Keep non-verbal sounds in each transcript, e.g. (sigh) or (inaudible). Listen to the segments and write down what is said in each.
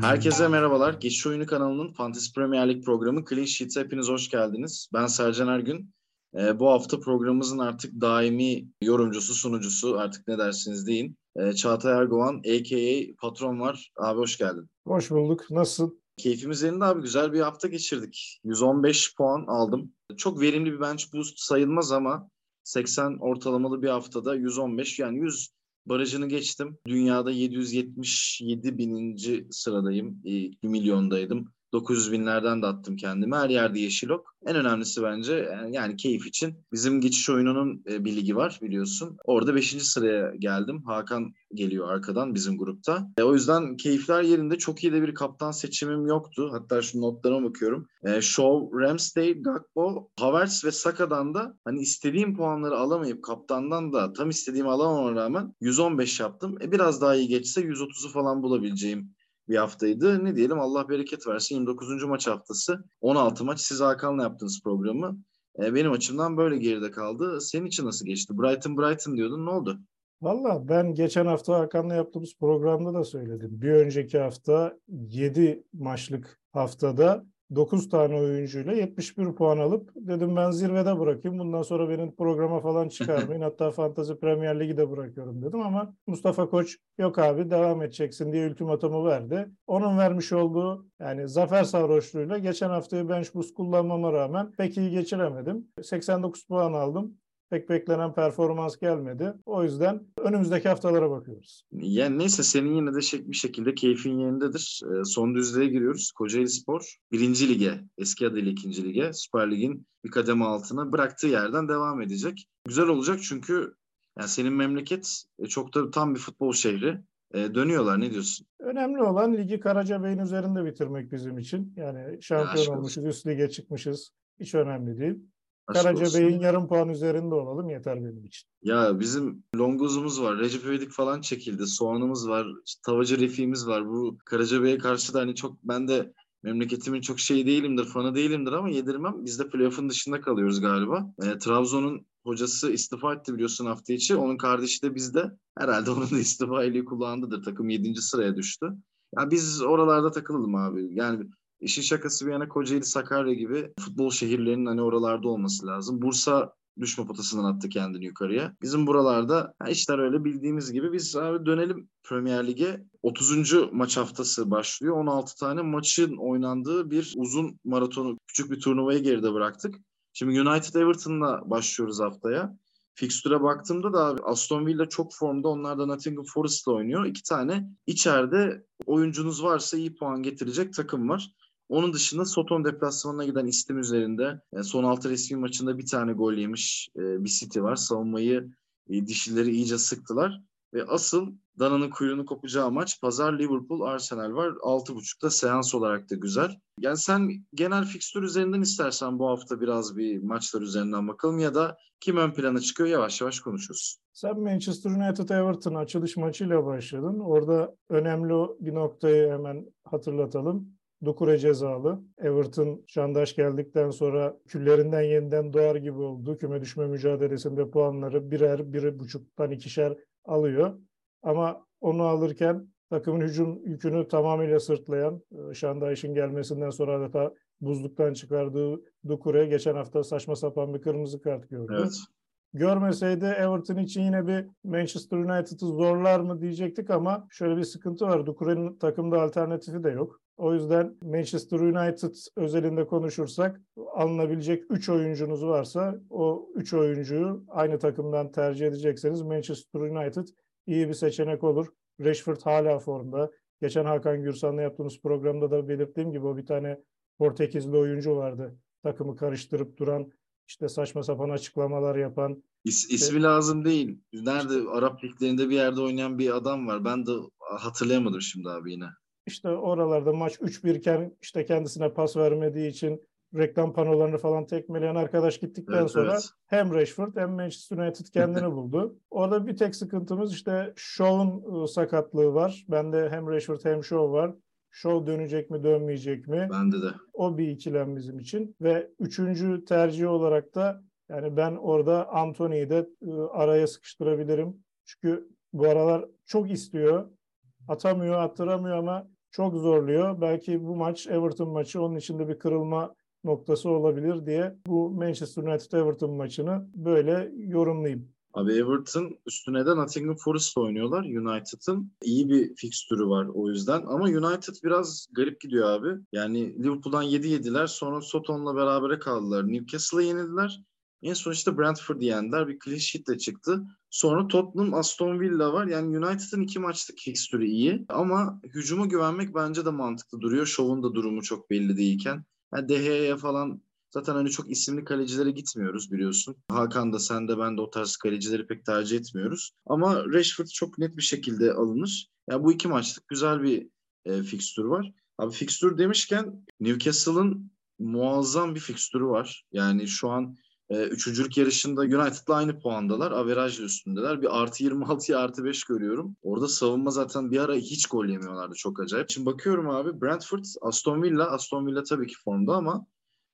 Herkese merhabalar. Geçiş Oyunu kanalının Fantasy Premier Lig programı Clean Sheets'e hepiniz hoş geldiniz. Ben Sercan Ergün. Ee, bu hafta programımızın artık daimi yorumcusu, sunucusu artık ne dersiniz deyin. Ee, Çağatay Erdoğan a.k.a. patron var. Abi hoş geldin. Hoş bulduk. Nasılsın? Keyfimiz yerinde abi. Güzel bir hafta geçirdik. 115 puan aldım. Çok verimli bir bench boost sayılmaz ama 80 ortalamalı bir haftada 115 yani 100 barajını geçtim. Dünyada 777 bininci sıradayım. 1 milyondaydım. 900 binlerden de attım kendimi. Her yerde yeşil ok. En önemlisi bence e, yani keyif için. Bizim geçiş oyununun e, bir ligi var biliyorsun. Orada 5. sıraya geldim. Hakan geliyor arkadan bizim grupta. E, o yüzden keyifler yerinde. Çok iyi de bir kaptan seçimim yoktu. Hatta şu notlarıma bakıyorum. E, Shaw, Ramsdale, Gakpo, Havertz ve Saka'dan da hani istediğim puanları alamayıp kaptandan da tam istediğimi alamama rağmen 115 yaptım. E, biraz daha iyi geçse 130'u falan bulabileceğim bir haftaydı. Ne diyelim Allah bereket versin 29. maç haftası. 16 maç siz Hakan'la yaptığınız programı. E, benim açımdan böyle geride kaldı. Senin için nasıl geçti? Brighton Brighton diyordun ne oldu? Valla ben geçen hafta Hakan'la yaptığımız programda da söyledim. Bir önceki hafta 7 maçlık haftada 9 tane oyuncuyla 71 puan alıp dedim ben zirvede bırakayım. Bundan sonra benim programa falan (laughs) çıkarmayın. Hatta Fantasy Premier Ligi de bırakıyorum dedim ama Mustafa Koç yok abi devam edeceksin diye ultimatomu verdi. Onun vermiş olduğu yani zafer sarhoşluğuyla geçen haftayı bench boost kullanmama rağmen pek iyi geçiremedim. 89 puan aldım pek beklenen performans gelmedi. O yüzden önümüzdeki haftalara bakıyoruz. Yani neyse senin yine de şey, bir şekilde keyfin yerindedir. E, son düzlüğe giriyoruz. Kocaeli Spor birinci lige, eski adıyla ikinci lige, Süper Lig'in bir kademe altına bıraktığı yerden devam edecek. Güzel olacak çünkü yani senin memleket e, çok da tam bir futbol şehri. E, dönüyorlar ne diyorsun? Önemli olan ligi Karacabey'in üzerinde bitirmek bizim için. Yani şampiyon olmuşuz, üst lige çıkmışız. Hiç önemli değil. Karacabey'in yarım puan üzerinde olalım yeter benim için. Ya bizim longuzumuz var. Recep İvedik falan çekildi. Soğanımız var. Tavacı refiğimiz var. Bu Karacabey'e karşı da hani çok ben de memleketimin çok şey değilimdir, fanı değilimdir ama yedirmem. Biz de playoff'un dışında kalıyoruz galiba. E, Trabzon'un hocası istifa etti biliyorsun hafta içi. Onun kardeşi de bizde. Herhalde onun da istifa eli kulağındadır. Takım 7. sıraya düştü. Ya biz oralarda takılalım abi. Yani İşin şakası bir yana Kocaeli, Sakarya gibi futbol şehirlerinin hani oralarda olması lazım. Bursa düşme potasından attı kendini yukarıya. Bizim buralarda işler öyle bildiğimiz gibi. Biz abi dönelim Premier Lig'e. 30. maç haftası başlıyor. 16 tane maçın oynandığı bir uzun maratonu, küçük bir turnuvayı geride bıraktık. Şimdi United Everton'la başlıyoruz haftaya. Fikstüre baktığımda da Aston Villa çok formda. Onlar da Nottingham Forest'la oynuyor. İki tane içeride oyuncunuz varsa iyi puan getirecek takım var. Onun dışında Soton deplasmanına giden istim üzerinde e, son altı resmi maçında bir tane gol yemiş e, bir City var. Savunmayı e, dişileri iyice sıktılar. Ve asıl Dana'nın kuyruğunu kopacağı maç pazar Liverpool Arsenal var. 6.30'da seans olarak da güzel. Yani sen genel fikstür üzerinden istersen bu hafta biraz bir maçlar üzerinden bakalım ya da kim ön plana çıkıyor yavaş yavaş konuşuruz. Sen Manchester United Everton açılış maçıyla başladın. Orada önemli bir noktayı hemen hatırlatalım. Dukure cezalı. Everton Şandaş geldikten sonra küllerinden yeniden doğar gibi oldu. Küme düşme mücadelesinde puanları birer, bir buçuktan ikişer alıyor. Ama onu alırken takımın hücum yükünü tamamıyla sırtlayan e, Şandaş'ın gelmesinden sonra adeta buzluktan çıkardığı Dukure geçen hafta saçma sapan bir kırmızı kart gördü. Evet. Görmeseydi Everton için yine bir Manchester United'ı zorlar mı diyecektik ama şöyle bir sıkıntı var. Dukure'nin takımda alternatifi de yok. O yüzden Manchester United özelinde konuşursak alınabilecek 3 oyuncunuz varsa o 3 oyuncuyu aynı takımdan tercih edecekseniz Manchester United iyi bir seçenek olur. Rashford hala formda. Geçen Hakan Gürsan'la yaptığımız programda da belirttiğim gibi o bir tane Portekizli oyuncu vardı. Takımı karıştırıp duran, işte saçma sapan açıklamalar yapan. İs, ismi işte, lazım değil. Nerede Arap liglerinde bir yerde oynayan bir adam var. Ben de hatırlayamadım şimdi abi yine. İşte oralarda maç 3-1 iken işte kendisine pas vermediği için reklam panolarını falan tekmeleyen arkadaş gittikten evet, sonra evet. hem Rashford hem Manchester United kendini (laughs) buldu. Orada bir tek sıkıntımız işte Shaw'un ıı, sakatlığı var. Bende hem Rashford hem Shaw var. Shaw dönecek mi dönmeyecek mi? Bende de. O bir ikilem bizim için. Ve üçüncü tercih olarak da yani ben orada Anthony'yi de ıı, araya sıkıştırabilirim. Çünkü bu aralar çok istiyor atamıyor, attıramıyor ama çok zorluyor. Belki bu maç Everton maçı onun içinde bir kırılma noktası olabilir diye bu Manchester United Everton maçını böyle yorumlayayım. Abi Everton üstüne de Nottingham Forest oynuyorlar. United'ın iyi bir fikstürü var o yüzden. Ama United biraz garip gidiyor abi. Yani Liverpool'dan 7 yediler. Sonra Soton'la berabere kaldılar. Newcastle'a yenildiler. En son işte Brentford'u yendiler. Bir clean sheet'le çıktı. Sonra Tottenham, Aston Villa var. Yani United'ın iki maçlık fikstürü iyi. Ama hücuma güvenmek bence de mantıklı duruyor. Şovun da durumu çok belli değilken. Yani Gea'ya falan Zaten hani çok isimli kalecilere gitmiyoruz biliyorsun. Hakan da sen de ben de o tarz kalecileri pek tercih etmiyoruz. Ama Rashford çok net bir şekilde alınır. Ya yani bu iki maçlık güzel bir e, fikstür var. Abi fikstür demişken Newcastle'ın muazzam bir fikstürü var. Yani şu an e, üçüncülük yarışında United'la aynı puandalar. Averajla üstündeler. Bir artı 26'ya artı 5 görüyorum. Orada savunma zaten bir ara hiç gol yemiyorlardı. Çok acayip. Şimdi bakıyorum abi Brentford, Aston Villa. Aston Villa tabii ki formda ama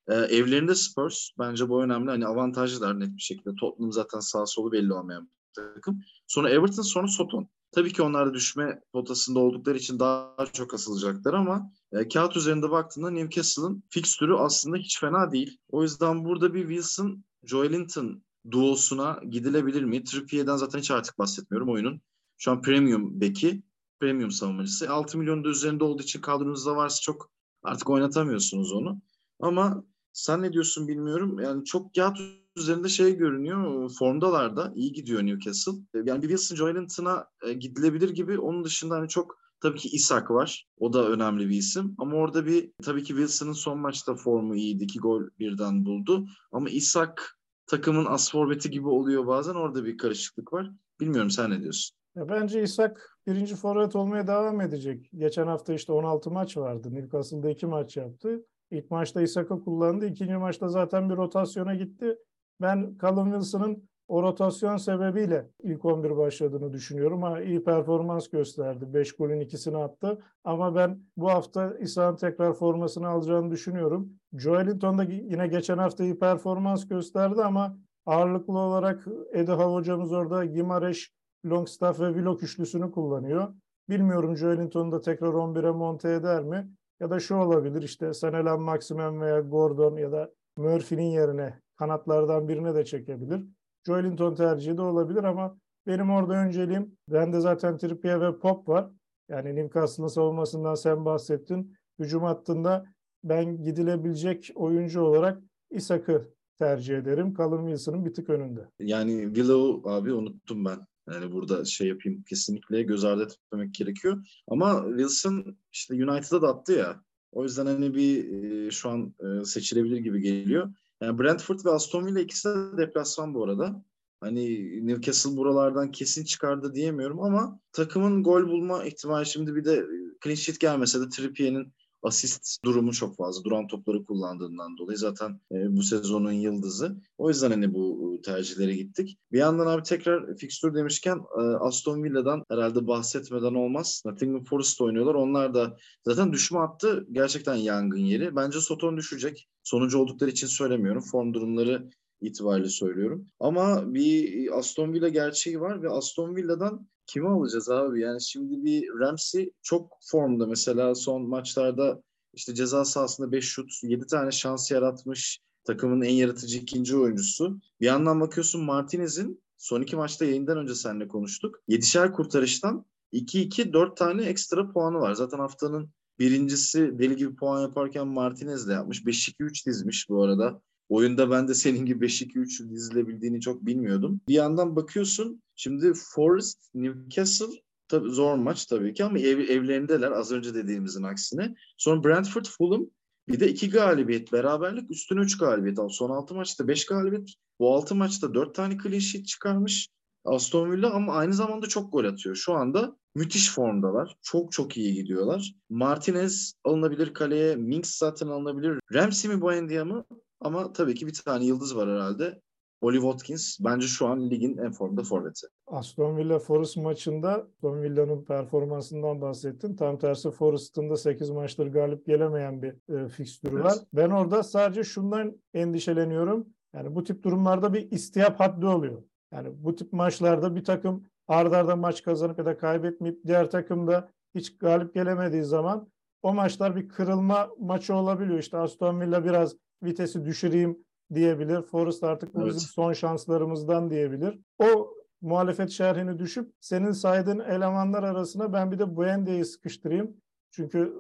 ee, evlerinde Spurs bence bu önemli. Hani avantajlılar net bir şekilde. Tottenham zaten sağ solu belli olmayan bir takım. Sonra Everton sonra Soton. Tabii ki onlar da düşme potasında oldukları için daha çok asılacaklar ama e, kağıt üzerinde baktığında Newcastle'ın fikstürü aslında hiç fena değil. O yüzden burada bir Wilson, Joelinton duosuna gidilebilir mi? Trippier'den zaten hiç artık bahsetmiyorum oyunun. Şu an premium beki, premium savunmacısı. 6 milyonun da üzerinde olduğu için kadronuzda varsa çok artık oynatamıyorsunuz onu. Ama sen ne diyorsun bilmiyorum. Yani çok kağıt üzerinde şey görünüyor. Formdalar da iyi gidiyor Newcastle. Yani bir Wilson Joelinton'a e, gidilebilir gibi. Onun dışında hani çok tabii ki Isak var. O da önemli bir isim. Ama orada bir tabii ki Wilson'ın son maçta formu iyiydi. İki gol birden buldu. Ama Isak takımın as forveti gibi oluyor bazen. Orada bir karışıklık var. Bilmiyorum sen ne diyorsun? Ya bence İsak birinci forvet olmaya devam edecek. Geçen hafta işte 16 maç vardı. Newcastle'da iki maç yaptı. İlk maçta Isaka kullandı. İkinci maçta zaten bir rotasyona gitti. Ben Callum Wilson'ın o rotasyon sebebiyle ilk 11 başladığını düşünüyorum. Ha, iyi performans gösterdi. 5 golün ikisini attı. Ama ben bu hafta İsa'nın tekrar formasını alacağını düşünüyorum. Joelinton da yine geçen hafta iyi performans gösterdi ama ağırlıklı olarak Howe hocamız orada Gimareş, Longstaff ve Willock üçlüsünü kullanıyor. Bilmiyorum Joelinton'u da tekrar 11'e monte eder mi? Ya da şu olabilir işte Sanelan Maximen veya Gordon ya da Murphy'nin yerine kanatlardan birine de çekebilir. Joelinton tercihi de olabilir ama benim orada önceliğim bende zaten Trippier ve Pop var. Yani Newcastle'ın savunmasından sen bahsettin. Hücum hattında ben gidilebilecek oyuncu olarak Isak'ı tercih ederim. Callum Wilson'ın bir tık önünde. Yani Willow abi unuttum ben. Yani burada şey yapayım kesinlikle göz ardı etmemek gerekiyor. Ama Wilson işte United'a da attı ya. O yüzden hani bir e, şu an e, seçilebilir gibi geliyor. Yani Brentford ve Aston Villa ikisi de deplasman bu arada. Hani Newcastle buralardan kesin çıkardı diyemiyorum ama takımın gol bulma ihtimali şimdi bir de clean sheet gelmese de Trippier'in asist durumu çok fazla. Duran topları kullandığından dolayı zaten e, bu sezonun yıldızı. O yüzden hani bu e, tercihlere gittik. Bir yandan abi tekrar fikstür demişken e, Aston Villa'dan herhalde bahsetmeden olmaz. Nottingham Forest oynuyorlar. Onlar da zaten düşme attı. Gerçekten yangın yeri. Bence Soton düşecek. Sonucu oldukları için söylemiyorum. Form durumları itibariyle söylüyorum. Ama bir Aston Villa gerçeği var ve Aston Villa'dan kimi alacağız abi? Yani şimdi bir Ramsey çok formda mesela son maçlarda işte ceza sahasında 5 şut, 7 tane şans yaratmış. Takımın en yaratıcı ikinci oyuncusu. Bir yandan bakıyorsun Martinez'in son iki maçta yayından önce seninle konuştuk. 7'şer kurtarıştan 2-2 4 tane ekstra puanı var. Zaten haftanın birincisi deli gibi puan yaparken Martinez de yapmış. 5-2-3 dizmiş bu arada. Oyunda ben de senin gibi 5-2-3 dizilebildiğini çok bilmiyordum. Bir yandan bakıyorsun şimdi Forest, Newcastle tabii zor maç tabii ki ama ev, evlerindeler az önce dediğimizin aksine. Sonra Brentford, Fulham bir de iki galibiyet, beraberlik üstüne üç galibiyet. Son altı maçta beş galibiyet. Bu altı maçta dört tane clean sheet çıkarmış. Aston Villa ama aynı zamanda çok gol atıyor. Şu anda müthiş formdalar. Çok çok iyi gidiyorlar. Martinez alınabilir kaleye. Minks zaten alınabilir. Ramsey mi Buendia mı? Ama tabii ki bir tane yıldız var herhalde. Oli Watkins bence şu an ligin en formda forveti. Aston Villa Forest maçında Aston Villa'nın performansından bahsettin. Tam tersi Forest'ın da 8 maçtır galip gelemeyen bir e, fikstürü evet. var. Ben orada sadece şundan endişeleniyorum. Yani bu tip durumlarda bir istiyap haddi oluyor. Yani bu tip maçlarda bir takım ardarda arda maç kazanıp ya da kaybetmeyip diğer takım da hiç galip gelemediği zaman o maçlar bir kırılma maçı olabiliyor. İşte Aston Villa biraz vitesi düşüreyim diyebilir. Forest artık bu evet. bizim son şanslarımızdan diyebilir. O muhalefet şerhini düşüp senin saydığın elemanlar arasına ben bir de Buendia'yı sıkıştırayım. Çünkü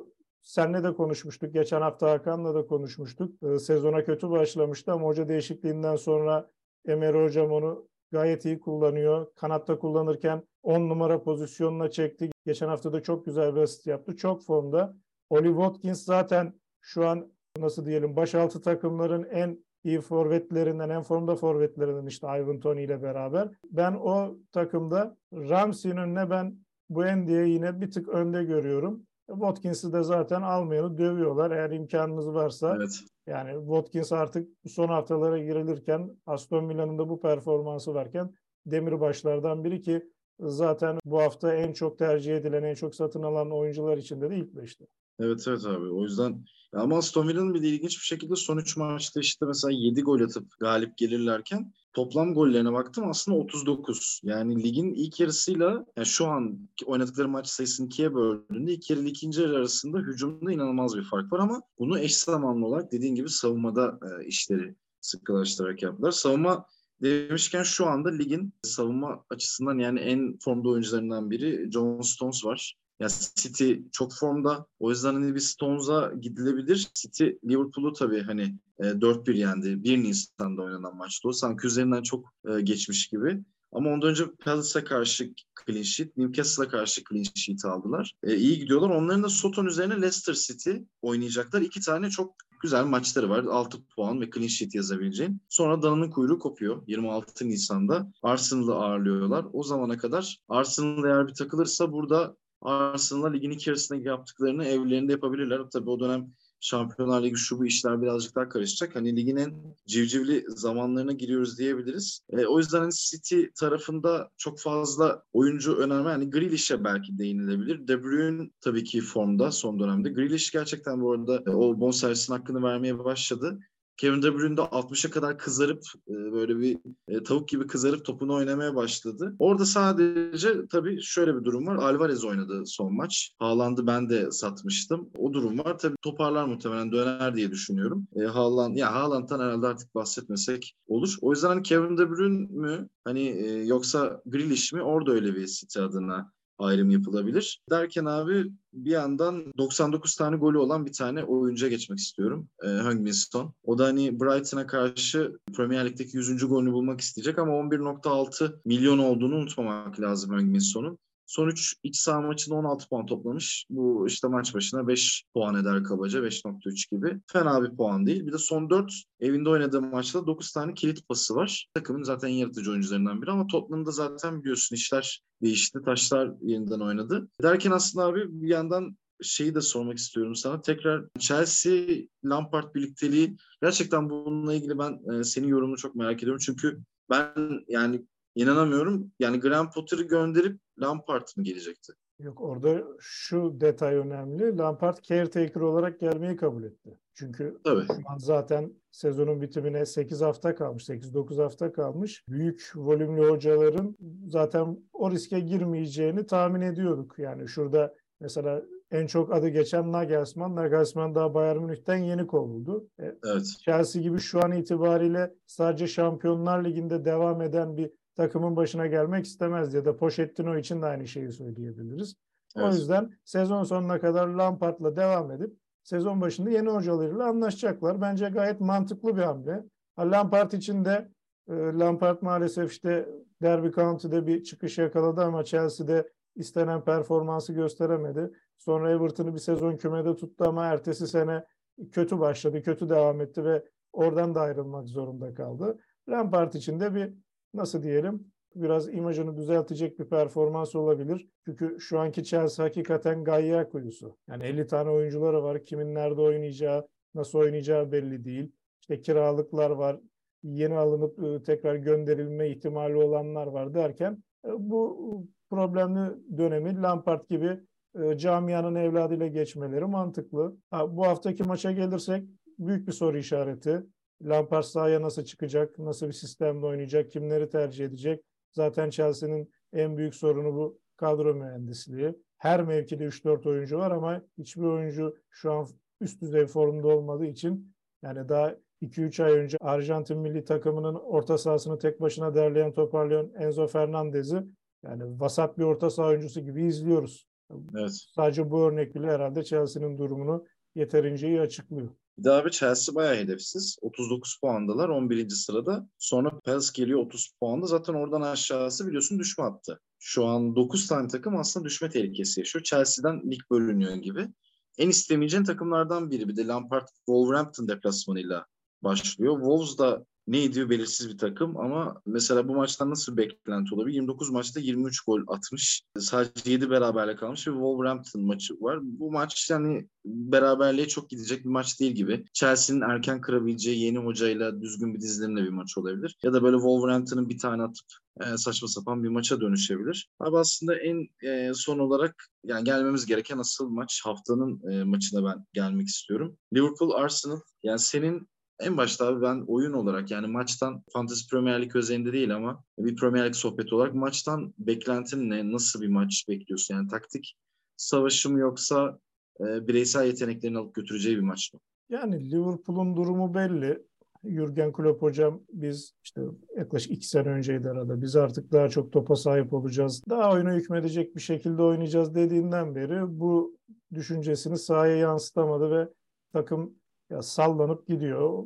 senle de konuşmuştuk. Geçen hafta Hakan'la da konuşmuştuk. Ee, sezona kötü başlamıştı ama hoca değişikliğinden sonra Emery hocam onu gayet iyi kullanıyor. Kanatta kullanırken 10 numara pozisyonuna çekti. Geçen hafta da çok güzel bir asist yaptı. Çok formda. Oli Watkins zaten şu an nasıl diyelim başaltı takımların en iyi forvetlerinden, en formda forvetlerinden işte Ivan Tony ile beraber. Ben o takımda Ramsey'in önüne ben bu Endi'ye yine bir tık önde görüyorum. Watkins'i de zaten almayanı dövüyorlar eğer imkanınız varsa. Evet. Yani Watkins artık son haftalara girilirken Aston Villa'nın da bu performansı varken demirbaşlardan biri ki zaten bu hafta en çok tercih edilen, en çok satın alan oyuncular içinde de ilk beşte. Evet evet abi. O yüzden ama Aston Villa'nın bir de ilginç bir şekilde son 3 maçta işte mesela 7 gol atıp galip gelirlerken toplam gollerine baktım aslında 39. Yani ligin ilk yarısıyla yani şu an oynadıkları maç sayısını ikiye böldüğünde ilk yarı ikinci yarı arasında hücumda inanılmaz bir fark var ama bunu eş zamanlı olarak dediğin gibi savunmada e, işleri sıkılaştırarak yaptılar. Savunma demişken şu anda ligin savunma açısından yani en formda oyuncularından biri John Stones var. Ya City çok formda. O yüzden hani bir Stones'a gidilebilir. City Liverpool'u tabii hani e, 4-1 yendi. 1 Nisan'da oynanan maçta o. Sanki üzerinden çok e, geçmiş gibi. Ama ondan önce Palace'a karşı clean sheet, Newcastle'a karşı clean sheet aldılar. E, iyi gidiyorlar. Onların da Soton üzerine Leicester City oynayacaklar. İki tane çok güzel maçları var. 6 puan ve clean sheet yazabileceğin. Sonra Dana'nın kuyruğu kopuyor. 26 Nisan'da Arsenal'ı ağırlıyorlar. O zamana kadar Arsenal eğer bir takılırsa burada Arsenal'a ligin iki yaptıklarını evlerinde yapabilirler. Tabii o dönem Şampiyonlar Ligi şu bu işler birazcık daha karışacak. Hani ligin en civcivli zamanlarına giriyoruz diyebiliriz. E, o yüzden hani City tarafında çok fazla oyuncu önemli. Yani Grealish'e belki değinilebilir. De Bruyne tabii ki formda son dönemde. Grealish gerçekten bu arada e, o bonservisin hakkını vermeye başladı. Kevin De Bruyne de 60'a kadar kızarıp e, böyle bir e, tavuk gibi kızarıp topunu oynamaya başladı. Orada sadece tabii şöyle bir durum var. Alvarez oynadı son maç. Haaland'ı ben de satmıştım. O durum var. Tabii toparlar muhtemelen döner diye düşünüyorum. E, Haaland, ya Haaland'dan herhalde artık bahsetmesek olur. O yüzden hani Kevin De Bruyne mü hani e, yoksa Grealish mi orada öyle bir City adına ayrım yapılabilir. Derken abi bir yandan 99 tane golü olan bir tane oyuncuya geçmek istiyorum. E, Heung-min Son. O da hani Brighton'a karşı Premier Lig'deki 100. golünü bulmak isteyecek ama 11.6 milyon olduğunu unutmamak lazım Heung-min Son'un. Son 3 iç saha maçında 16 puan toplamış. Bu işte maç başına 5 puan eder kabaca. 5.3 gibi. Fena bir puan değil. Bir de son 4 evinde oynadığı maçta 9 tane kilit pası var. Takımın zaten yaratıcı oyuncularından biri ama Tottenham'da zaten biliyorsun işler değişti. Taşlar yeniden oynadı. Derken aslında abi bir yandan şeyi de sormak istiyorum sana. Tekrar Chelsea Lampard birlikteliği gerçekten bununla ilgili ben e, senin yorumunu çok merak ediyorum. Çünkü ben yani inanamıyorum. Yani Graham Potter'ı gönderip Lampard mı gelecekti? Yok orada şu detay önemli. Lampard caretaker olarak gelmeyi kabul etti. Çünkü Tabii. şu an zaten sezonun bitimine 8 hafta kalmış, 8-9 hafta kalmış. Büyük volümlü hocaların zaten o riske girmeyeceğini tahmin ediyorduk. Yani şurada mesela en çok adı geçen Nagelsmann. Nagelsmann daha Bayern Münih'ten yeni kovuldu. E, evet. Chelsea gibi şu an itibariyle sadece Şampiyonlar Ligi'nde devam eden bir takımın başına gelmek istemez ya da Pochettino için de aynı şeyi söyleyebiliriz. Evet. O yüzden sezon sonuna kadar Lampard'la devam edip sezon başında yeni hocalarıyla anlaşacaklar. Bence gayet mantıklı bir hamle. Lampard için de e, Lampard maalesef işte Derby County'de bir çıkış yakaladı ama Chelsea'de istenen performansı gösteremedi. Sonra Everton'ı bir sezon kümede tuttu ama ertesi sene kötü başladı, kötü devam etti ve oradan da ayrılmak zorunda kaldı. Lampard için de bir nasıl diyelim biraz imajını düzeltecek bir performans olabilir. Çünkü şu anki Chelsea hakikaten gayya kuyusu. Yani 50 tane oyuncuları var. Kimin nerede oynayacağı, nasıl oynayacağı belli değil. İşte kiralıklar var. Yeni alınıp ıı, tekrar gönderilme ihtimali olanlar var derken e, bu problemli dönemi Lampard gibi e, camianın evladıyla geçmeleri mantıklı. bu haftaki maça gelirsek büyük bir soru işareti. Lampard sahaya nasıl çıkacak, nasıl bir sistemde oynayacak, kimleri tercih edecek? Zaten Chelsea'nin en büyük sorunu bu kadro mühendisliği. Her mevkide 3-4 oyuncu var ama hiçbir oyuncu şu an üst düzey formda olmadığı için yani daha 2-3 ay önce Arjantin milli takımının orta sahasını tek başına derleyen toparlayan Enzo Fernandez'i yani vasat bir orta saha oyuncusu gibi izliyoruz. Evet. Sadece bu örnek bile herhalde Chelsea'nin durumunu yeterince iyi açıklıyor. Bir de abi Chelsea bayağı hedefsiz. 39 puandalar 11. sırada. Sonra Palace geliyor 30 puanda. Zaten oradan aşağısı biliyorsun düşme attı. Şu an 9 tane takım aslında düşme tehlikesi yaşıyor. Chelsea'den lig bölünüyor gibi. En istemeyeceğin takımlardan biri. Bir de Lampard Wolverhampton deplasmanıyla başlıyor. Wolves da ne ediyor belirsiz bir takım ama mesela bu maçtan nasıl beklenti olabilir? 29 maçta 23 gol atmış. Sadece 7 beraberle kalmış ve Wolverhampton maçı var. Bu maç yani beraberliğe çok gidecek bir maç değil gibi. Chelsea'nin erken kırabileceği yeni hocayla düzgün bir dizilimle bir maç olabilir. Ya da böyle Wolverhampton'ın bir tane atıp e, saçma sapan bir maça dönüşebilir. Abi aslında en e, son olarak yani gelmemiz gereken asıl maç haftanın e, maçına ben gelmek istiyorum. Liverpool Arsenal. Yani senin en başta abi ben oyun olarak yani maçtan Fantasy Premier Lig özelinde değil ama bir Premier Lig sohbeti olarak maçtan beklentin ne? Nasıl bir maç bekliyorsun? Yani taktik savaşı mı yoksa e, bireysel yeteneklerini alıp götüreceği bir maç mı? Yani Liverpool'un durumu belli. Jürgen Klopp hocam biz işte yaklaşık iki sene önceydi arada. Biz artık daha çok topa sahip olacağız. Daha oyuna hükmedecek bir şekilde oynayacağız dediğinden beri bu düşüncesini sahaya yansıtamadı ve takım ya sallanıp gidiyor.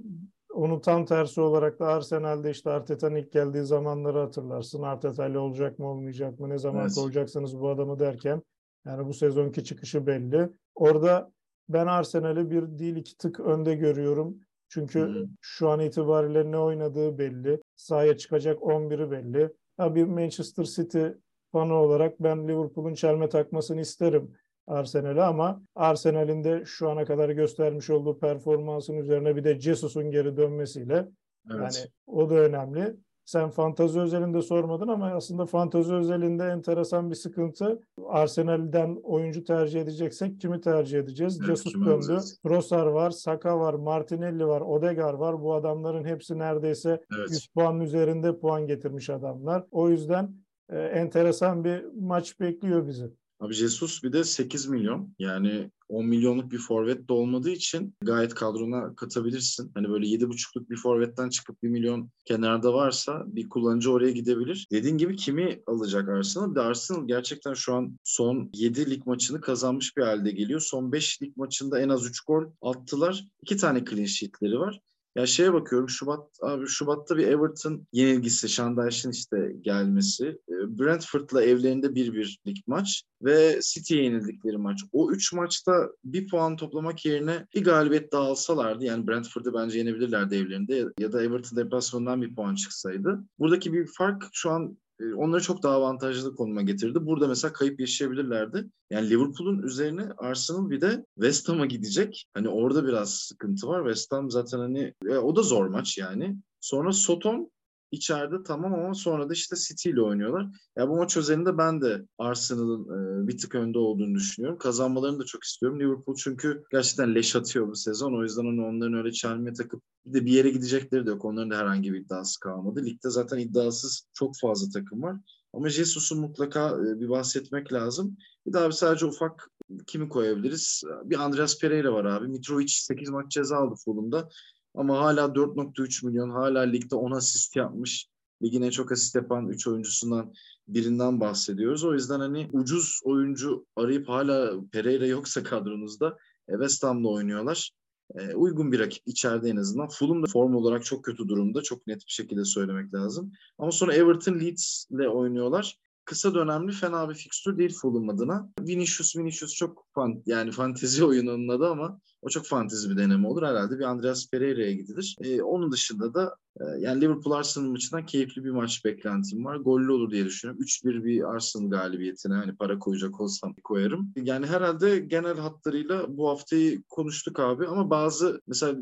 Onun tam tersi olarak da Arsenal'de işte Arteta'nın ilk geldiği zamanları hatırlarsın. Arteta ile olacak mı olmayacak mı ne zaman evet. koyacaksınız bu adamı derken yani bu sezonki çıkışı belli. Orada ben Arsenal'i bir değil iki tık önde görüyorum. Çünkü hmm. şu an itibariyle ne oynadığı belli. Sahaya çıkacak 11'i belli. Tabii Manchester City fanı olarak ben Liverpool'un çelme takmasını isterim. Arsenal'e ama Arsenal'in de şu ana kadar göstermiş olduğu performansın üzerine bir de Jesus'un geri dönmesiyle evet. yani o da önemli. Sen fantazi özelinde sormadın ama aslında fantazi özelinde enteresan bir sıkıntı. Arsenal'den oyuncu tercih edeceksek kimi tercih edeceğiz? Evet, Jesus döndü. Trossard var, Saka var, Martinelli var, Odegaard var. Bu adamların hepsi neredeyse evet. 100 puan üzerinde puan getirmiş adamlar. O yüzden e, enteresan bir maç bekliyor bizi. Abi Jesus bir de 8 milyon. Yani 10 milyonluk bir forvet de olmadığı için gayet kadrona katabilirsin. Hani böyle 7,5'luk bir forvetten çıkıp 1 milyon kenarda varsa bir kullanıcı oraya gidebilir. Dediğin gibi kimi alacak Arsenal? Bir de Arsenal gerçekten şu an son 7 lig maçını kazanmış bir halde geliyor. Son 5 lig maçında en az 3 gol attılar. 2 tane clean sheet'leri var. Ya şeye bakıyorum Şubat abi Şubat'ta bir Everton yenilgisi, Şandayş'ın işte gelmesi. Ee, Brentford'la evlerinde 1-1'lik maç ve City'ye yenildikleri maç. O üç maçta bir puan toplamak yerine bir galibiyet daha alsalardı yani Brentford'u bence yenebilirlerdi evlerinde ya da Everton deplasmanından bir puan çıksaydı. Buradaki bir fark şu an onları çok daha avantajlı konuma getirdi. Burada mesela kayıp yaşayabilirlerdi. Yani Liverpool'un üzerine Arsenal bir de West Ham'a gidecek. Hani orada biraz sıkıntı var. West Ham zaten hani e, o da zor maç yani. Sonra Soton içeride tamam ama sonra da işte City ile oynuyorlar. Ya bu maç özelinde ben de Arsenal'ın e, bir tık önde olduğunu düşünüyorum. Kazanmalarını da çok istiyorum. Liverpool çünkü gerçekten leş atıyor bu sezon. O yüzden hani onların öyle çelme takıp bir de bir yere gidecekleri de yok. Onların da herhangi bir iddiası kalmadı. Ligde zaten iddiasız çok fazla takım var. Ama Jesus'u mutlaka e, bir bahsetmek lazım. Bir daha bir sadece ufak kimi koyabiliriz? Bir Andreas Pereira var abi. Mitrovic 8 maç ceza aldı Fulham'da. Ama hala 4.3 milyon hala ligde 10 asist yapmış. Ligin en çok asist yapan 3 oyuncusundan birinden bahsediyoruz. O yüzden hani ucuz oyuncu arayıp hala Pereira yoksa kadronuzda e, West Ham'da oynuyorlar. E, uygun bir rakip içeride en azından. Fulham da form olarak çok kötü durumda. Çok net bir şekilde söylemek lazım. Ama sonra Everton Leeds ile oynuyorlar kısa dönemli fena bir fikstür değil Fulham adına. Vinicius Vinicius çok fan, yani fantezi (laughs) oyununun adı ama o çok fantezi bir deneme olur. Herhalde bir Andreas Pereira'ya gidilir. Ee, onun dışında da e, yani Liverpool Arsenal maçından keyifli bir maç beklentim var. Gollü olur diye düşünüyorum. 3-1 bir Arsenal galibiyetine hani para koyacak olsam koyarım. Yani herhalde genel hatlarıyla bu haftayı konuştuk abi ama bazı mesela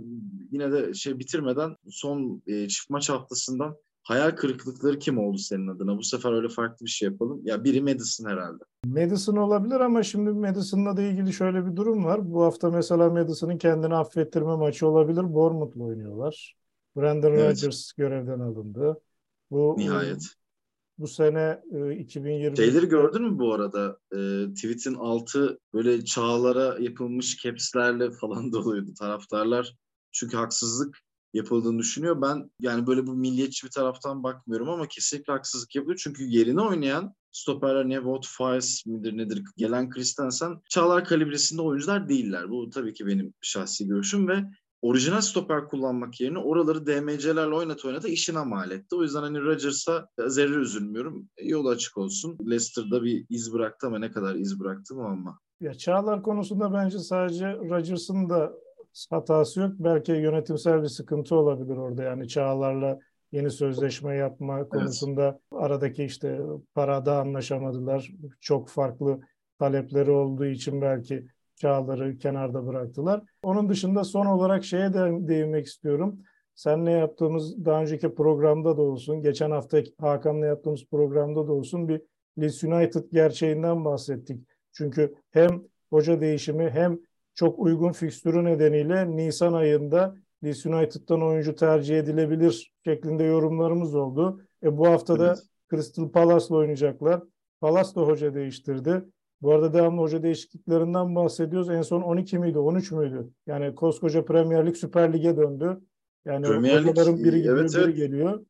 yine de şey bitirmeden son e, çift maç haftasından hayal kırıklıkları kim oldu senin adına? Bu sefer öyle farklı bir şey yapalım. Ya biri Madison herhalde. Madison olabilir ama şimdi Madison'la da ilgili şöyle bir durum var. Bu hafta mesela Madison'ın kendini affettirme maçı olabilir. Bournemouth'la oynuyorlar. Brandon evet. Rodgers görevden alındı. Bu Nihayet. bu sene e, 2020 Şeyleri gördün mü bu arada? E, tweet'in altı böyle çağlara yapılmış caps'lerle falan (laughs) doluydu. Taraftarlar çünkü haksızlık yapıldığını düşünüyor. Ben yani böyle bu milliyetçi bir taraftan bakmıyorum ama kesinlikle haksızlık yapılıyor. Çünkü yerine oynayan stoperler ne Wout Faes midir nedir gelen Christensen Çağlar kalibresinde oyuncular değiller. Bu tabii ki benim şahsi görüşüm ve orijinal stoper kullanmak yerine oraları DMC'lerle oynat oynata işine mal etti. O yüzden hani Rodgers'a zerre üzülmüyorum. Yolu açık olsun. Leicester'da bir iz bıraktı ama ne kadar iz bıraktı mı ama. Ya Çağlar konusunda bence sadece Rodgers'ın da hatası yok. Belki yönetimsel bir sıkıntı olabilir orada. Yani Çağlar'la yeni sözleşme yapma konusunda evet. aradaki işte parada anlaşamadılar. Çok farklı talepleri olduğu için belki Çağlar'ı kenarda bıraktılar. Onun dışında son olarak şeye de değinmek istiyorum. Senle yaptığımız daha önceki programda da olsun, geçen hafta Hakan'la yaptığımız programda da olsun bir Leeds United gerçeğinden bahsettik. Çünkü hem hoca değişimi hem çok uygun fikstürü nedeniyle Nisan ayında Leeds United'dan oyuncu tercih edilebilir şeklinde yorumlarımız oldu. E bu hafta da evet. Crystal Palace'la oynayacaklar. Palace da hoca değiştirdi. Bu arada devamlı hoca değişikliklerinden bahsediyoruz. En son 12 miydi, 13 müydü? Yani koskoca Premier Lig Süper Lig'e döndü. Yani Premier hocaların biri gidiyor, evet, biri evet. geliyor.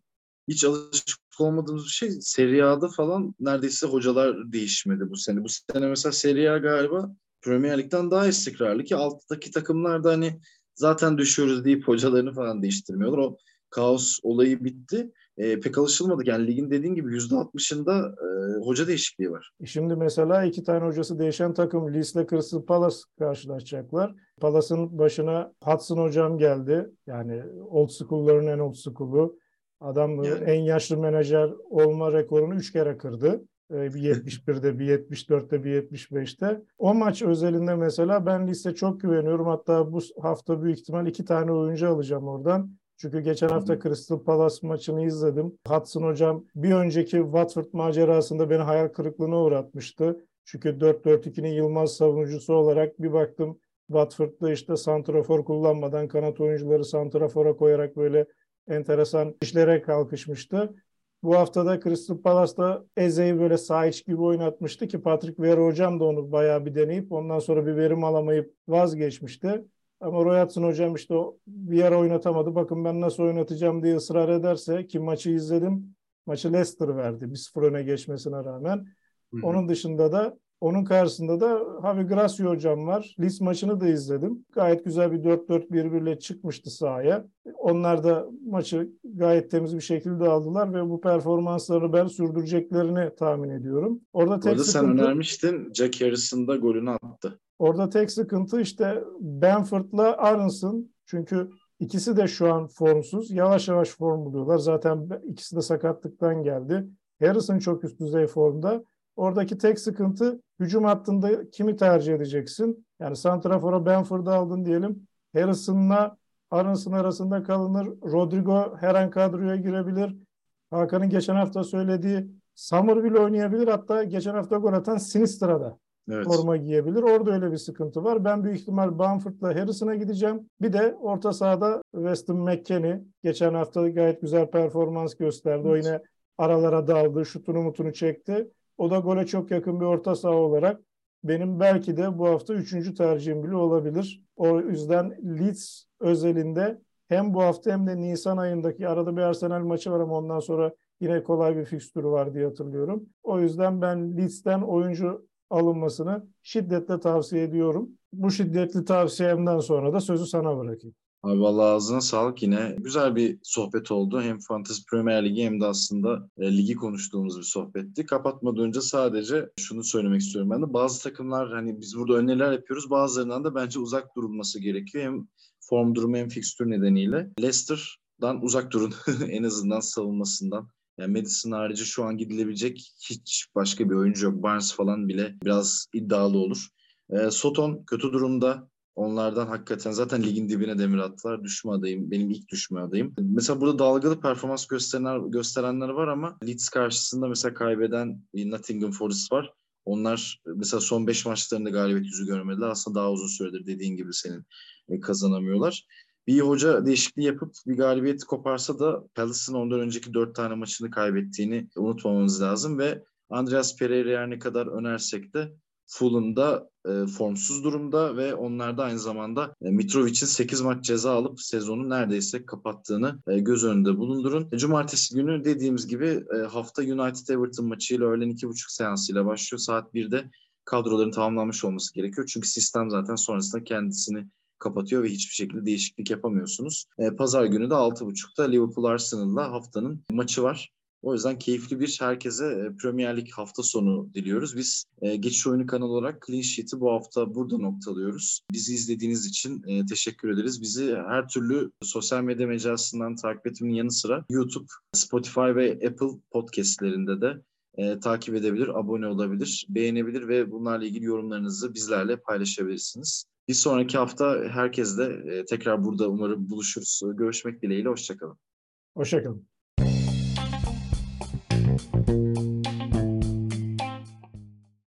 Hiç alışık olmadığımız bir şey. Serie A'da falan neredeyse hocalar değişmedi bu sene. Bu sene mesela Serie A galiba Premier Lig'den daha istikrarlı ki alttaki takımlar da hani zaten düşüyoruz deyip hocalarını falan değiştirmiyorlar. O kaos olayı bitti. E, pek alışılmadık. Yani ligin dediğin gibi yüzde altmışında e, hoca değişikliği var. E, şimdi mesela iki tane hocası değişen takım Leeds ile Crystal Palace karşılaşacaklar. Palace'ın başına Hudson hocam geldi. Yani old school'ların en old school'u. Adam yani. en yaşlı menajer olma rekorunu üç kere kırdı. Ee, bir 71'de, bir 74'te, bir 75'te. O maç özelinde mesela ben liste çok güveniyorum. Hatta bu hafta büyük ihtimal iki tane oyuncu alacağım oradan. Çünkü geçen hafta Crystal Palace maçını izledim. Hudson hocam bir önceki Watford macerasında beni hayal kırıklığına uğratmıştı. Çünkü 4-4-2'nin Yılmaz savunucusu olarak bir baktım Watford'da işte santrafor kullanmadan kanat oyuncuları santrafora koyarak böyle enteresan işlere kalkışmıştı. Bu hafta da Crystal Palace'da Eze'yi böyle sağ iç gibi oynatmıştı ki Patrick Vieira hocam da onu bayağı bir deneyip ondan sonra bir verim alamayıp vazgeçmişti. Ama Roy Hudson hocam işte o bir yer oynatamadı. Bakın ben nasıl oynatacağım diye ısrar ederse ki maçı izledim. Maçı Leicester verdi. 1-0 öne geçmesine rağmen. Hı hı. Onun dışında da onun karşısında da Javi Gracia hocam var. Lis maçını da izledim. Gayet güzel bir 4-4 birbirle çıkmıştı sahaya. Onlar da maçı gayet temiz bir şekilde aldılar ve bu performansları ben sürdüreceklerini tahmin ediyorum. Orada tek Orada sıkıntı, sen önermiştin. Jack Harrison da golünü attı. Orada tek sıkıntı işte Benford'la Aronson. Çünkü ikisi de şu an formsuz. Yavaş yavaş form buluyorlar. Zaten ikisi de sakatlıktan geldi. Harrison çok üst düzey formda. Oradaki tek sıkıntı hücum hattında kimi tercih edeceksin? Yani Santrafor'a Benford'u aldın diyelim. Harrison'la Aronson arasında kalınır. Rodrigo her an kadroya girebilir. Hakan'ın geçen hafta söylediği Somerville oynayabilir. Hatta geçen hafta gol atan Sinistra'da evet. forma giyebilir. Orada öyle bir sıkıntı var. Ben büyük ihtimal Bamford'la Harrison'a gideceğim. Bir de orta sahada Weston McKennie geçen hafta gayet güzel performans gösterdi. Evet. O yine aralara daldı, şutunu mutunu çekti. O da gole çok yakın bir orta saha olarak benim belki de bu hafta üçüncü tercihim bile olabilir. O yüzden Leeds özelinde hem bu hafta hem de Nisan ayındaki arada bir Arsenal maçı var ama ondan sonra yine kolay bir fikstürü var diye hatırlıyorum. O yüzden ben Leeds'ten oyuncu alınmasını şiddetle tavsiye ediyorum. Bu şiddetli tavsiyemden sonra da sözü sana bırakayım. Abi valla ağzına sağlık yine. Güzel bir sohbet oldu. Hem Fantasy Premier Ligi hem de aslında e, ligi konuştuğumuz bir sohbetti. Kapatmadan önce sadece şunu söylemek istiyorum ben de. Bazı takımlar hani biz burada öneriler yapıyoruz. Bazılarından da bence uzak durulması gerekiyor. Hem form durumu hem fikstür nedeniyle. Leicester'dan uzak durun (laughs) en azından savunmasından. Yani Madison harici şu an gidilebilecek hiç başka bir oyuncu yok. Barnes falan bile biraz iddialı olur. E, Soton kötü durumda. Onlardan hakikaten zaten ligin dibine demir attılar. Düşme adayım. Benim ilk düşme adayım. Mesela burada dalgalı performans gösterenler, gösterenler var ama Leeds karşısında mesela kaybeden Nottingham Forest var. Onlar mesela son 5 maçlarında galibiyet yüzü görmediler. Aslında daha uzun süredir dediğin gibi senin e, kazanamıyorlar. bir hoca değişikliği yapıp bir galibiyeti koparsa da Palace'ın ondan önceki dört tane maçını kaybettiğini unutmamamız lazım ve Andreas Pereira her ne kadar önersek de Fulham da e, formsuz durumda ve onlar da aynı zamanda e, Mitrovic'in 8 maç ceza alıp sezonu neredeyse kapattığını e, göz önünde bulundurun. E, Cumartesi günü dediğimiz gibi e, hafta United Everton maçıyla öğlen 2.30 seansıyla başlıyor. Saat 1'de kadroların tamamlanmış olması gerekiyor. Çünkü sistem zaten sonrasında kendisini kapatıyor ve hiçbir şekilde değişiklik yapamıyorsunuz. E, Pazar günü de 6.30'da Liverpool Arsenal'la haftanın maçı var. O yüzden keyifli bir herkese e, Premier Lig hafta sonu diliyoruz. Biz e, Geçiş Oyunu kanalı olarak Clean Sheet'i bu hafta burada noktalıyoruz. Bizi izlediğiniz için e, teşekkür ederiz. Bizi her türlü sosyal medya mecrasından takip etmenin yanı sıra YouTube, Spotify ve Apple podcastlerinde de e, takip edebilir, abone olabilir, beğenebilir ve bunlarla ilgili yorumlarınızı bizlerle paylaşabilirsiniz. Bir sonraki hafta herkesle e, tekrar burada umarım buluşuruz. Görüşmek dileğiyle, hoşçakalın. Hoşçakalın. Thank you.